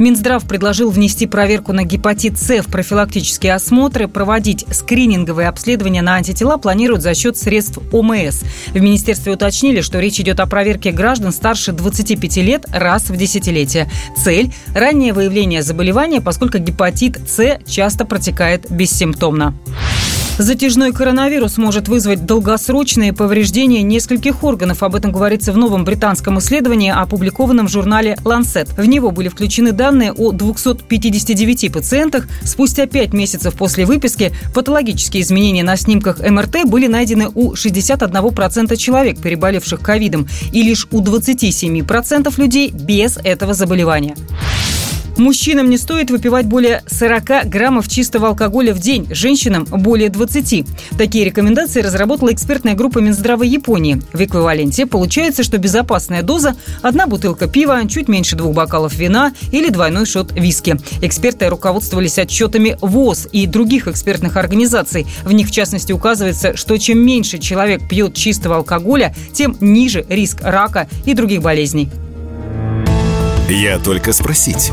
Минздрав предложил внести проверку на гепатит С в профилактические осмотры, проводить скрининговые обследования на антитела планируют за счет средств ОМС. В министерстве уточнили, что речь идет о проверке граждан старше 25 лет раз в десятилетие. Цель – раннее выявление заболевания, поскольку гепатит С часто протекает бессимптомно. Затяжной коронавирус может вызвать долгосрочные повреждения нескольких органов. Об этом говорится в новом британском исследовании, опубликованном в журнале Lancet. В него были включены данные о 259 пациентах. Спустя 5 месяцев после выписки патологические изменения на снимках МРТ были найдены у 61% человек, переболевших ковидом, и лишь у 27% людей без этого заболевания. Мужчинам не стоит выпивать более 40 граммов чистого алкоголя в день, женщинам – более 20. Такие рекомендации разработала экспертная группа Минздрава Японии. В эквиваленте получается, что безопасная доза – одна бутылка пива, чуть меньше двух бокалов вина или двойной шот виски. Эксперты руководствовались отчетами ВОЗ и других экспертных организаций. В них, в частности, указывается, что чем меньше человек пьет чистого алкоголя, тем ниже риск рака и других болезней. Я только спросить.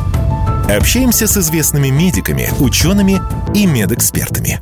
Общаемся с известными медиками, учеными и медэкспертами.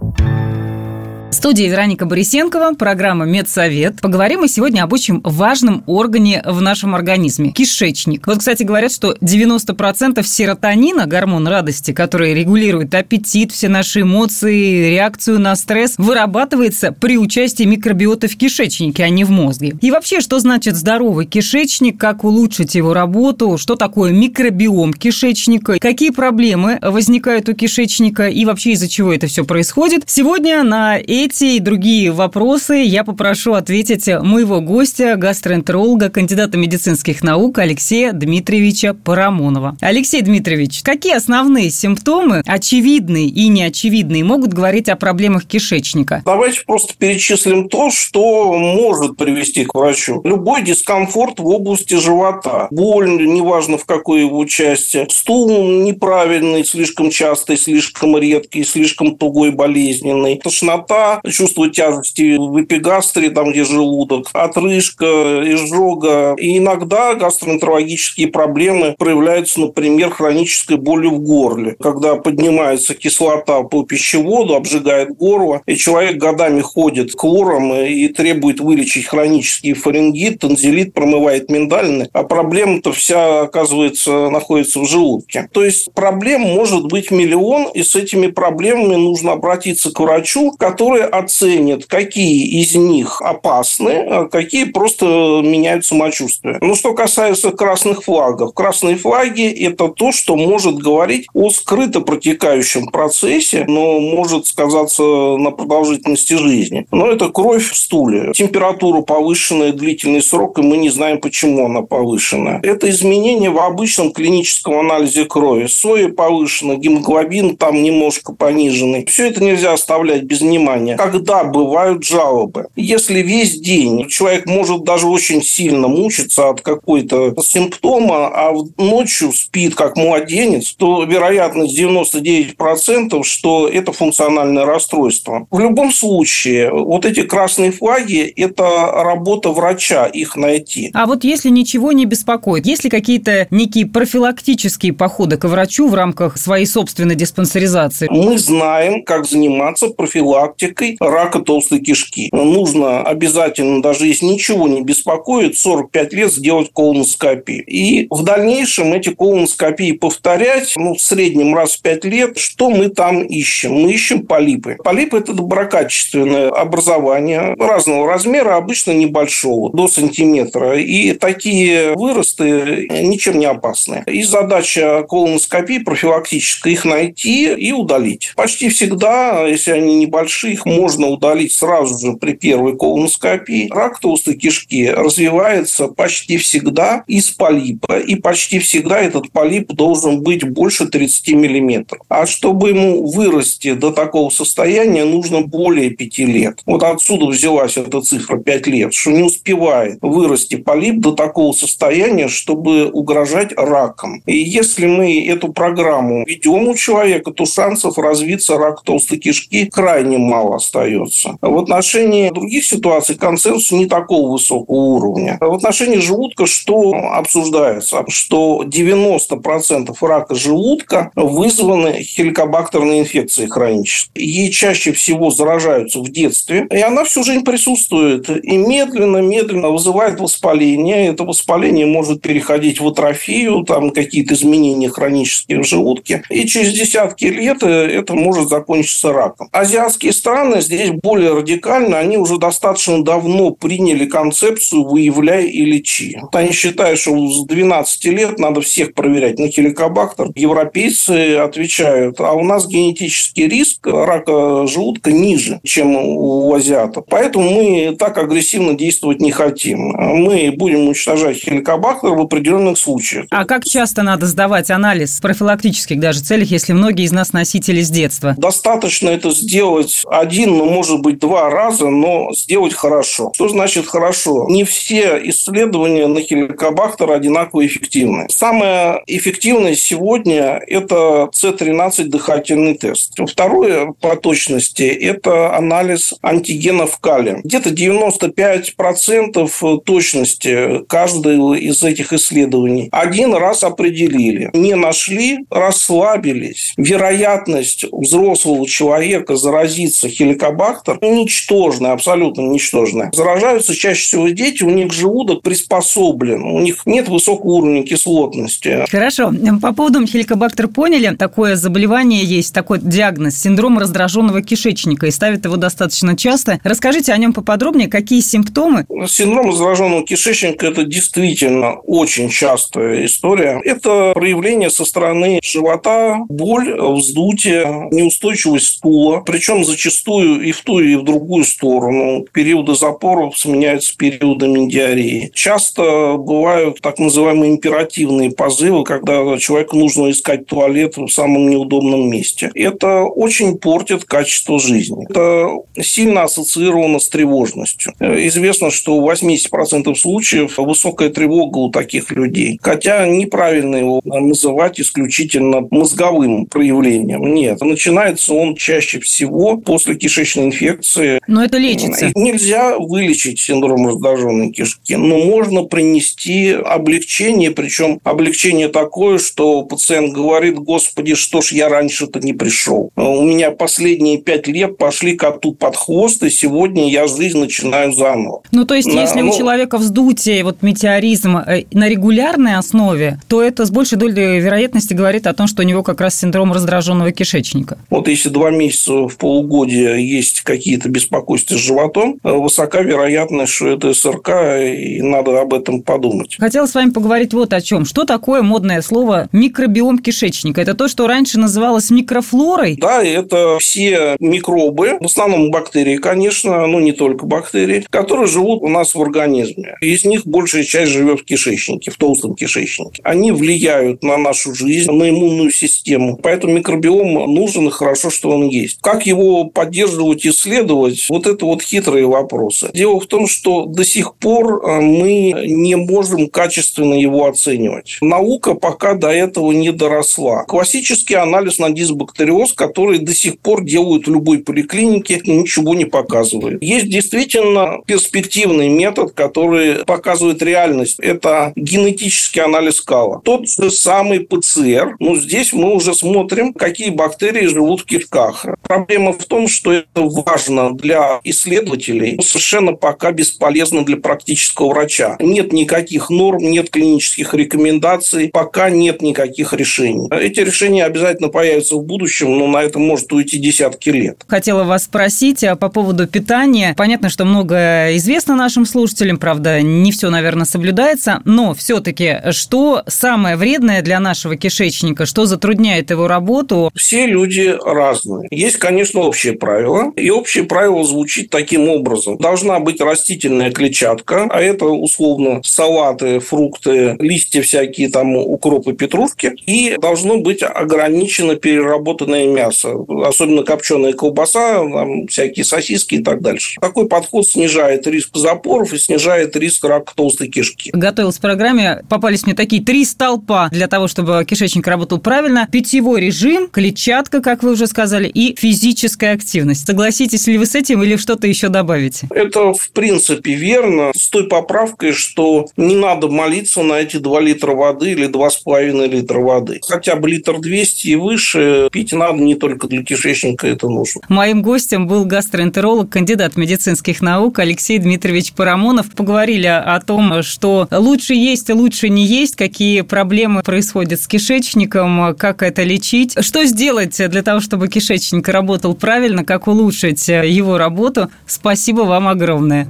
Студии Вероника Борисенкова, программа «Медсовет». Поговорим мы сегодня об очень важном органе в нашем организме – кишечник. Вот, кстати, говорят, что 90% серотонина, гормон радости, который регулирует аппетит, все наши эмоции, реакцию на стресс, вырабатывается при участии микробиота в кишечнике, а не в мозге. И вообще, что значит здоровый кишечник, как улучшить его работу, что такое микробиом кишечника, какие проблемы возникают у кишечника и вообще из-за чего это все происходит. Сегодня на эти и другие вопросы я попрошу ответить моего гостя, гастроэнтеролога, кандидата медицинских наук Алексея Дмитриевича Парамонова. Алексей Дмитриевич, какие основные симптомы, очевидные и неочевидные, могут говорить о проблемах кишечника? Давайте просто перечислим то, что может привести к врачу. Любой дискомфорт в области живота, боль, неважно в какой его части, стул неправильный, слишком частый, слишком редкий, слишком тугой, болезненный, тошнота, чувство тяжести в эпигастре, там, где желудок, отрыжка, изжога. И иногда гастроэнтерологические проблемы проявляются, например, хронической болью в горле, когда поднимается кислота по пищеводу, обжигает горло, и человек годами ходит к лорам и требует вылечить хронический фарингит, танзелит, промывает миндалины, а проблема-то вся, оказывается, находится в желудке. То есть проблем может быть миллион, и с этими проблемами нужно обратиться к врачу, который оценят, какие из них опасны, а какие просто меняют самочувствие. Но что касается красных флагов. Красные флаги – это то, что может говорить о скрыто протекающем процессе, но может сказаться на продолжительности жизни. Но это кровь в стуле. Температура повышенная, длительный срок, и мы не знаем, почему она повышена. Это изменение в обычном клиническом анализе крови. Соя повышена, гемоглобин там немножко пониженный. Все это нельзя оставлять без внимания когда бывают жалобы. Если весь день человек может даже очень сильно мучиться от какой-то симптома, а ночью спит как младенец, то вероятность 99%, что это функциональное расстройство. В любом случае, вот эти красные флаги – это работа врача их найти. А вот если ничего не беспокоит, есть ли какие-то некие профилактические походы к врачу в рамках своей собственной диспансеризации? Мы знаем, как заниматься профилактикой диагностикой рака толстой кишки. Нужно обязательно, даже если ничего не беспокоит, 45 лет сделать колоноскопию. И в дальнейшем эти колоноскопии повторять, ну, в среднем раз в 5 лет, что мы там ищем? Мы ищем полипы. Полипы – это доброкачественное образование разного размера, обычно небольшого, до сантиметра. И такие выросты ничем не опасны. И задача колоноскопии профилактическая – их найти и удалить. Почти всегда, если они небольшие, их можно удалить сразу же при первой колоноскопии. Рак толстой кишки развивается почти всегда из полипа. И почти всегда этот полип должен быть больше 30 миллиметров. А чтобы ему вырасти до такого состояния, нужно более 5 лет. Вот отсюда взялась эта цифра 5 лет, что не успевает вырасти полип до такого состояния, чтобы угрожать раком. И если мы эту программу ведем у человека, то шансов развиться рак толстой кишки крайне мало остается. В отношении других ситуаций консенсус не такого высокого уровня. В отношении желудка что обсуждается? Что 90% рака желудка вызваны хеликобактерной инфекцией хронической. Ей чаще всего заражаются в детстве, и она всю жизнь присутствует. И медленно-медленно вызывает воспаление. Это воспаление может переходить в атрофию, там какие-то изменения хронические в желудке. И через десятки лет э, это может закончиться раком. Азиатские страны здесь более радикально. Они уже достаточно давно приняли концепцию «выявляй и лечи». Они считают, что с 12 лет надо всех проверять на хеликобактер. Европейцы отвечают, а у нас генетический риск рака желудка ниже, чем у азиатов. Поэтому мы так агрессивно действовать не хотим. Мы будем уничтожать хеликобактер в определенных случаях. А как часто надо сдавать анализ в профилактических даже целях, если многие из нас носители с детства? Достаточно это сделать один, ну, может быть, два раза, но сделать хорошо. Что значит хорошо? Не все исследования на хеликобактер одинаково эффективны. Самое эффективное сегодня – это С13 дыхательный тест. Второе по точности – это анализ антигенов калия. Где-то 95% точности каждого из этих исследований. Один раз определили. Не нашли, расслабились. Вероятность взрослого человека заразиться хеликобактер ничтожная, абсолютно ничтожная. Заражаются чаще всего дети, у них желудок приспособлен, у них нет высокого уровня кислотности. Хорошо. По поводу хеликобактер поняли. Такое заболевание есть, такой диагноз – синдром раздраженного кишечника, и ставят его достаточно часто. Расскажите о нем поподробнее, какие симптомы? Синдром раздраженного кишечника – это действительно очень частая история. Это проявление со стороны живота, боль, вздутие, неустойчивость стула, причем зачастую и в ту, и в другую сторону. Периоды запоров сменяются периодами диареи. Часто бывают так называемые императивные позывы, когда человеку нужно искать туалет в самом неудобном месте. Это очень портит качество жизни. Это сильно ассоциировано с тревожностью. Известно, что в 80% случаев высокая тревога у таких людей. Хотя неправильно его называть исключительно мозговым проявлением. Нет. Начинается он чаще всего после кишечной инфекции. Но это лечится. Нельзя вылечить синдром раздраженной кишки, но можно принести облегчение, причем облегчение такое, что пациент говорит, господи, что ж я раньше-то не пришел. У меня последние пять лет пошли коту под хвост, и сегодня я жизнь начинаю заново. Ну, то есть, на, если ну, у человека вздутие, вот метеоризм э, на регулярной основе, то это с большей долей вероятности говорит о том, что у него как раз синдром раздраженного кишечника. Вот если два месяца в полугодие есть какие-то беспокойства с животом, э, высока вероятность, что это СРК, и надо об этом подумать. Хотела с вами поговорить вот о чем. Что такое модное слово микробиом кишечника? Это то, что раньше называлось микрофлорой? Да, это все микробы, в основном бактерии, конечно, но не только бактерии, которые живут у нас в организме. Из них большая часть живет в кишечнике, в толстом кишечнике. Они влияют на нашу жизнь, на иммунную систему. Поэтому микробиом нужен и хорошо, что он есть. Как его поддерживать, исследовать, вот это вот хитрые вопросы. Дело в том, что до сих пор э, мы не можем качественно его оценивать. Наука пока до этого не доросла. Классический анализ на дисбактериоз, который до сих пор делают в любой поликлинике, ничего не показывает. Есть действительно перспективный метод, который показывает реальность. Это генетический анализ кала. Тот же самый ПЦР. Но здесь мы уже смотрим, какие бактерии живут в кишках. Проблема в том, что что это важно для исследователей, совершенно пока бесполезно для практического врача. Нет никаких норм, нет клинических рекомендаций, пока нет никаких решений. Эти решения обязательно появятся в будущем, но на это может уйти десятки лет. Хотела вас спросить а по поводу питания. Понятно, что многое известно нашим слушателям, правда, не все, наверное, соблюдается, но все-таки что самое вредное для нашего кишечника, что затрудняет его работу? Все люди разные. Есть, конечно, общее правило, и общее правило звучит таким образом. Должна быть растительная клетчатка, а это условно салаты, фрукты, листья всякие, там укропы, петрушки, и должно быть ограничено переработанное мясо, особенно копченая колбаса, там, всякие сосиски и так дальше. Такой подход снижает риск запоров и снижает риск рака толстой кишки. Готовилась в программе, попались мне такие три столпа для того, чтобы кишечник работал правильно. Питьевой режим, клетчатка, как вы уже сказали, и физическая активность. Согласитесь ли вы с этим или что-то еще добавите? Это в принципе верно, с той поправкой, что не надо молиться на эти 2 литра воды или 2,5 литра воды. Хотя бы литр 200 и выше пить надо не только для кишечника, это нужно. Моим гостем был гастроэнтеролог, кандидат медицинских наук Алексей Дмитриевич Парамонов. Поговорили о том, что лучше есть, лучше не есть, какие проблемы происходят с кишечником, как это лечить, что сделать для того, чтобы кишечник работал правильно, как улучшить его работу. Спасибо вам огромное.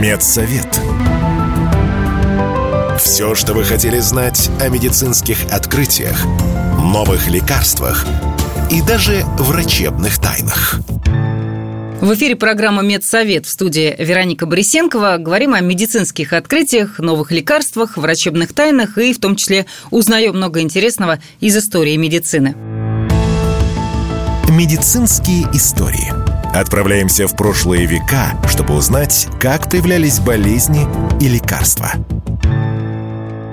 Медсовет. Все, что вы хотели знать о медицинских открытиях, новых лекарствах и даже врачебных тайнах. В эфире программа «Медсовет» в студии Вероника Борисенкова. Говорим о медицинских открытиях, новых лекарствах, врачебных тайнах и в том числе узнаем много интересного из истории медицины. Медицинские истории. Отправляемся в прошлые века, чтобы узнать, как появлялись болезни и лекарства –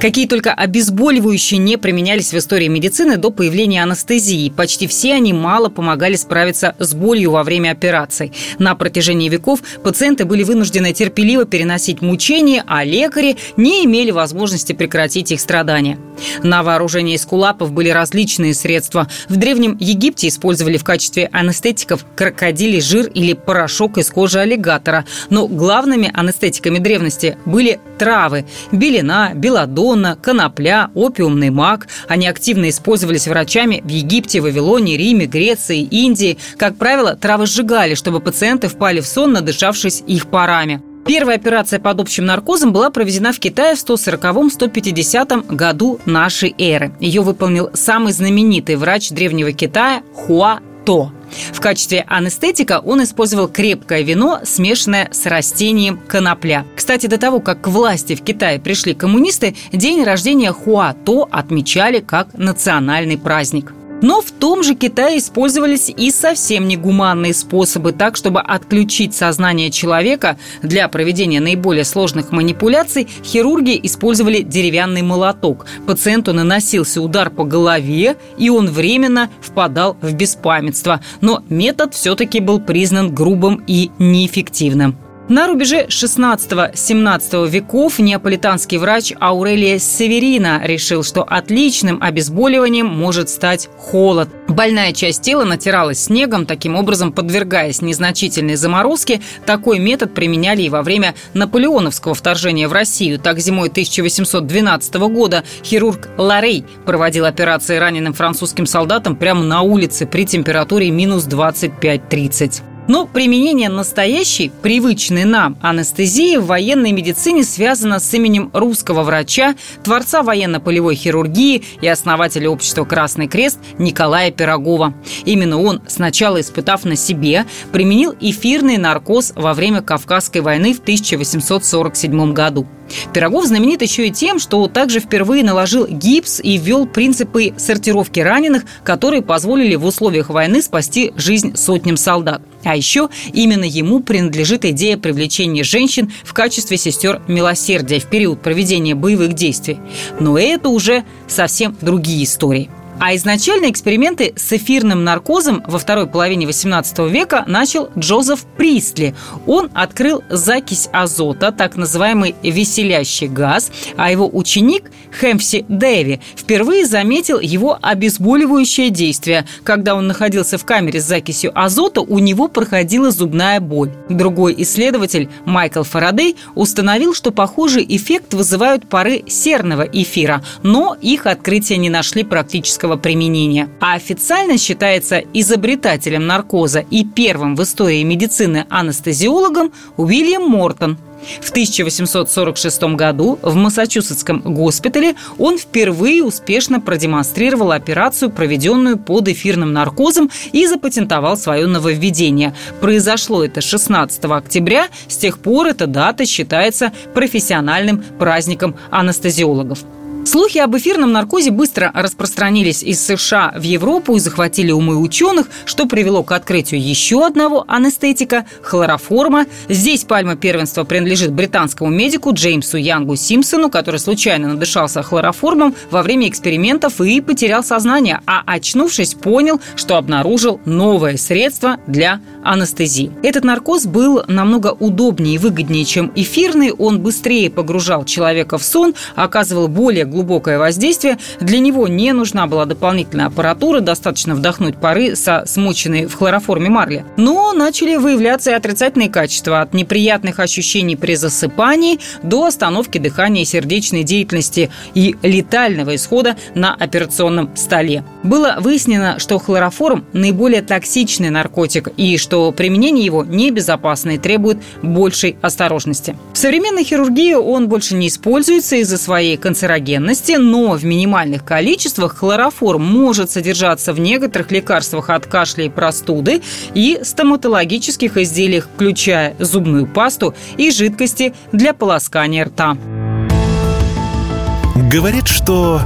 Какие только обезболивающие не применялись в истории медицины до появления анестезии. Почти все они мало помогали справиться с болью во время операций. На протяжении веков пациенты были вынуждены терпеливо переносить мучения, а лекари не имели возможности прекратить их страдания. На вооружении эскулапов были различные средства. В Древнем Египте использовали в качестве анестетиков крокодилий жир или порошок из кожи аллигатора. Но главными анестетиками древности были травы – белина, белодон, Донна, конопля, опиумный мак. Они активно использовались врачами в Египте, Вавилоне, Риме, Греции, Индии. Как правило, травы сжигали, чтобы пациенты впали в сон, надышавшись их парами. Первая операция под общим наркозом была проведена в Китае в 140-150 году нашей эры. Ее выполнил самый знаменитый врач древнего Китая Хуа То. В качестве анестетика он использовал крепкое вино, смешанное с растением конопля. Кстати, до того, как к власти в Китае пришли коммунисты, день рождения Хуа-То отмечали как национальный праздник. Но в том же Китае использовались и совсем негуманные способы, так чтобы отключить сознание человека для проведения наиболее сложных манипуляций, хирурги использовали деревянный молоток. Пациенту наносился удар по голове, и он временно впадал в беспамятство. Но метод все-таки был признан грубым и неэффективным. На рубеже 16-17 веков неаполитанский врач Аурелия Северина решил, что отличным обезболиванием может стать холод. Больная часть тела натиралась снегом, таким образом подвергаясь незначительной заморозке. Такой метод применяли и во время наполеоновского вторжения в Россию. Так, зимой 1812 года хирург Ларей проводил операции раненым французским солдатам прямо на улице при температуре минус 25-30. Но применение настоящей, привычной нам анестезии в военной медицине связано с именем русского врача, творца военно-полевой хирургии и основателя общества «Красный крест» Николая Пирогова. Именно он, сначала испытав на себе, применил эфирный наркоз во время Кавказской войны в 1847 году. Пирогов знаменит еще и тем, что также впервые наложил гипс и ввел принципы сортировки раненых, которые позволили в условиях войны спасти жизнь сотням солдат. А еще именно ему принадлежит идея привлечения женщин в качестве сестер милосердия в период проведения боевых действий. Но это уже совсем другие истории. А изначально эксперименты с эфирным наркозом во второй половине 18 века начал Джозеф Пристли. Он открыл закись азота, так называемый веселящий газ, а его ученик Хэмпси Дэви впервые заметил его обезболивающее действие. Когда он находился в камере с закисью азота, у него проходила зубная боль. Другой исследователь, Майкл Фарадей, установил, что похожий эффект вызывают пары серного эфира, но их открытия не нашли практического применения. А официально считается изобретателем наркоза и первым в истории медицины анестезиологом Уильям Мортон – в 1846 году в Массачусетском госпитале он впервые успешно продемонстрировал операцию, проведенную под эфирным наркозом и запатентовал свое нововведение. Произошло это 16 октября, с тех пор эта дата считается профессиональным праздником анестезиологов. Слухи об эфирном наркозе быстро распространились из США в Европу и захватили умы ученых, что привело к открытию еще одного анестетика – хлороформа. Здесь пальма первенства принадлежит британскому медику Джеймсу Янгу Симпсону, который случайно надышался хлороформом во время экспериментов и потерял сознание, а очнувшись, понял, что обнаружил новое средство для анестезии. Этот наркоз был намного удобнее и выгоднее, чем эфирный. Он быстрее погружал человека в сон, оказывал более глубокое воздействие. Для него не нужна была дополнительная аппаратура, достаточно вдохнуть пары со смоченной в хлороформе марли. Но начали выявляться и отрицательные качества от неприятных ощущений при засыпании до остановки дыхания и сердечной деятельности и летального исхода на операционном столе. Было выяснено, что хлороформ наиболее токсичный наркотик и что применение его небезопасно и требует большей осторожности. В современной хирургии он больше не используется из-за своей канцерогенности ценности, но в минимальных количествах хлороформ может содержаться в некоторых лекарствах от кашля и простуды и стоматологических изделиях, включая зубную пасту и жидкости для полоскания рта. Говорит, что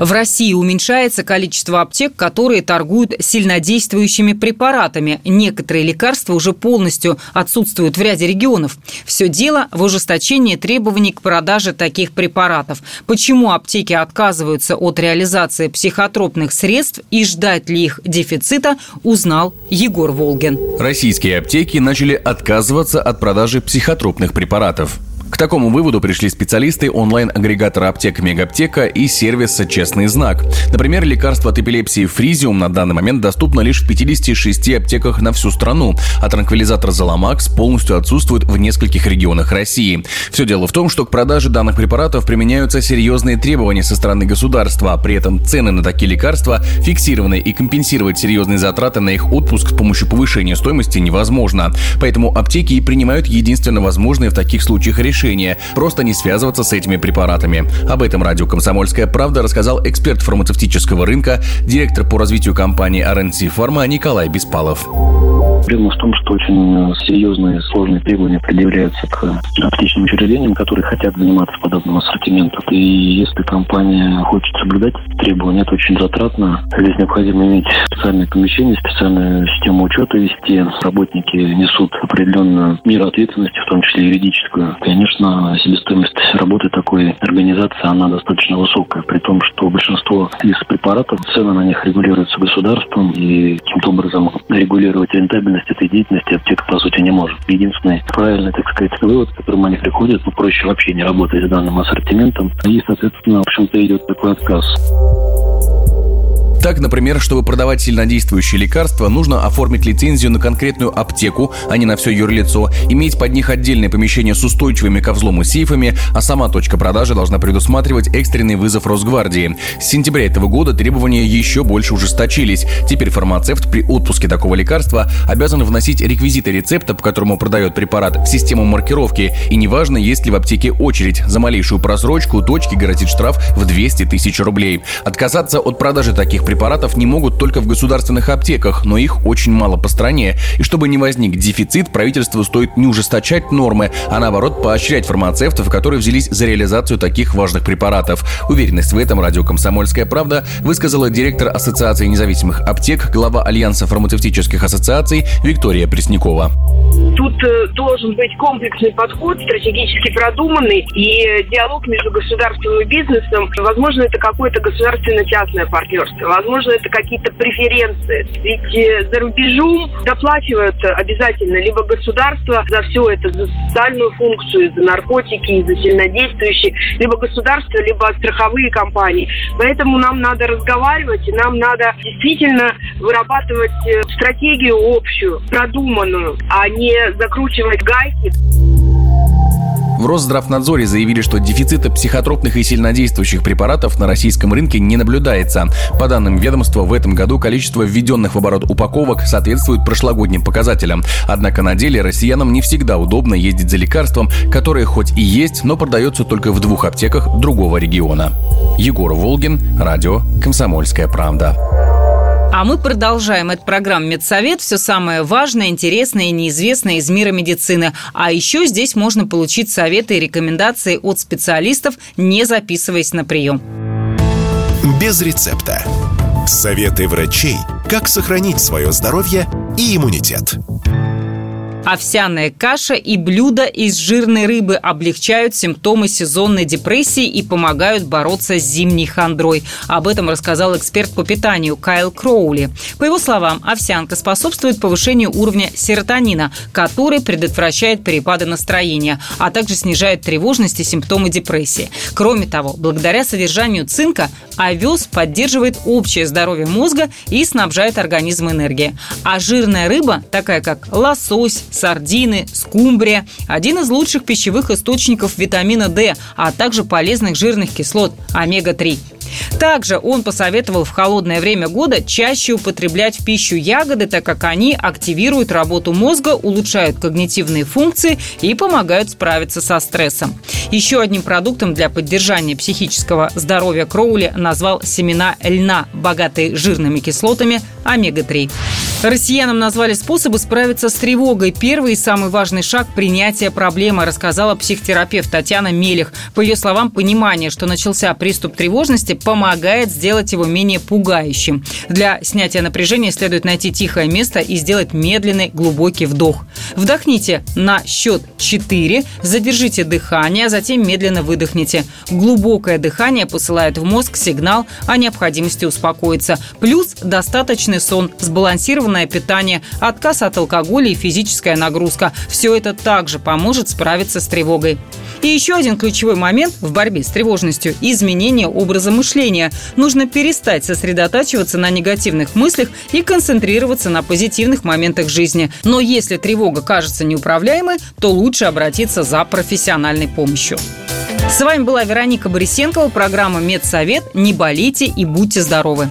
в России уменьшается количество аптек, которые торгуют сильнодействующими препаратами. Некоторые лекарства уже полностью отсутствуют в ряде регионов. Все дело в ужесточении требований к продаже таких препаратов. Почему аптеки отказываются от реализации психотропных средств и ждать ли их дефицита, узнал Егор Волгин. Российские аптеки начали отказываться от продажи психотропных препаратов. К такому выводу пришли специалисты онлайн-агрегатора аптек Мегаптека и сервиса «Честный знак». Например, лекарство от эпилепсии Фризиум на данный момент доступно лишь в 56 аптеках на всю страну, а транквилизатор Заломакс полностью отсутствует в нескольких регионах России. Все дело в том, что к продаже данных препаратов применяются серьезные требования со стороны государства, а при этом цены на такие лекарства фиксированы и компенсировать серьезные затраты на их отпуск с помощью повышения стоимости невозможно. Поэтому аптеки и принимают единственно возможные в таких случаях решения решение – просто не связываться с этими препаратами. Об этом радио «Комсомольская правда» рассказал эксперт фармацевтического рынка, директор по развитию компании RNC Pharma Николай Беспалов. Проблема в том, что очень серьезные сложные требования предъявляются к аптечным учреждениям, которые хотят заниматься подобным ассортиментом. И если компания хочет соблюдать требования, это очень затратно. Здесь необходимо иметь специальное помещение, специальную систему учета вести. Работники несут определенную меру ответственности, в том числе юридическую. Конечно, себестоимость работы такой организации, она достаточно высокая, при том, что большинство из препаратов, цены на них регулируются государством, и каким-то образом регулировать рентабельность деятельность этой деятельности аптека, по сути, не может. Единственный правильный, так сказать, вывод, к которому они приходят, ну, проще вообще не работать с данным ассортиментом. И, соответственно, в общем-то, идет такой отказ. Так, например, чтобы продавать сильнодействующие лекарства, нужно оформить лицензию на конкретную аптеку, а не на все юрлицо, иметь под них отдельное помещение с устойчивыми ко взлому сейфами, а сама точка продажи должна предусматривать экстренный вызов Росгвардии. С сентября этого года требования еще больше ужесточились. Теперь фармацевт при отпуске такого лекарства обязан вносить реквизиты рецепта, по которому продает препарат, в систему маркировки. И неважно, есть ли в аптеке очередь. За малейшую просрочку точке грозит штраф в 200 тысяч рублей. Отказаться от продажи таких препаратов препаратов не могут только в государственных аптеках, но их очень мало по стране. И чтобы не возник дефицит, правительству стоит не ужесточать нормы, а наоборот поощрять фармацевтов, которые взялись за реализацию таких важных препаратов. Уверенность в этом радио «Комсомольская правда» высказала директор Ассоциации независимых аптек, глава Альянса фармацевтических ассоциаций Виктория Преснякова. Тут э, должен быть комплексный подход, стратегически продуманный, и диалог между государством и бизнесом. Возможно, это какое-то государственно-частное партнерство, возможно, это какие-то преференции. Ведь э, за рубежом доплачивают обязательно либо государство за все это, за социальную функцию, за наркотики, за сильнодействующие, либо государство, либо страховые компании. Поэтому нам надо разговаривать, и нам надо действительно вырабатывать э, стратегию общую, продуманную, а не закручивать гайки. В Росздравнадзоре заявили, что дефицита психотропных и сильнодействующих препаратов на российском рынке не наблюдается. По данным ведомства, в этом году количество введенных в оборот упаковок соответствует прошлогодним показателям. Однако на деле россиянам не всегда удобно ездить за лекарством, которое хоть и есть, но продается только в двух аптеках другого региона. Егор Волгин, радио «Комсомольская правда». А мы продолжаем. эту программу «Медсовет». Все самое важное, интересное и неизвестное из мира медицины. А еще здесь можно получить советы и рекомендации от специалистов, не записываясь на прием. Без рецепта. Советы врачей, как сохранить свое здоровье и иммунитет. Овсяная каша и блюда из жирной рыбы облегчают симптомы сезонной депрессии и помогают бороться с зимней хандрой. Об этом рассказал эксперт по питанию Кайл Кроули. По его словам, овсянка способствует повышению уровня серотонина, который предотвращает перепады настроения, а также снижает тревожность и симптомы депрессии. Кроме того, благодаря содержанию цинка овес поддерживает общее здоровье мозга и снабжает организм энергией. А жирная рыба, такая как лосось, сардины, скумбрия – один из лучших пищевых источников витамина D, а также полезных жирных кислот омега-3. Также он посоветовал в холодное время года чаще употреблять в пищу ягоды, так как они активируют работу мозга, улучшают когнитивные функции и помогают справиться со стрессом. Еще одним продуктом для поддержания психического здоровья Кроули назвал семена льна, богатые жирными кислотами омега-3. Россиянам назвали способы справиться с тревогой. Первый и самый важный шаг – принятия проблемы, рассказала психотерапевт Татьяна Мелих. По ее словам, понимание, что начался приступ тревожности, помогает сделать его менее пугающим. Для снятия напряжения следует найти тихое место и сделать медленный глубокий вдох. Вдохните на счет 4, задержите дыхание, а затем медленно выдохните. Глубокое дыхание посылает в мозг сигнал о необходимости успокоиться. Плюс достаточный сон, сбалансированный полноценное питание, отказ от алкоголя и физическая нагрузка. Все это также поможет справиться с тревогой. И еще один ключевой момент в борьбе с тревожностью – изменение образа мышления. Нужно перестать сосредотачиваться на негативных мыслях и концентрироваться на позитивных моментах жизни. Но если тревога кажется неуправляемой, то лучше обратиться за профессиональной помощью. С вами была Вероника Борисенкова, программа «Медсовет». Не болейте и будьте здоровы!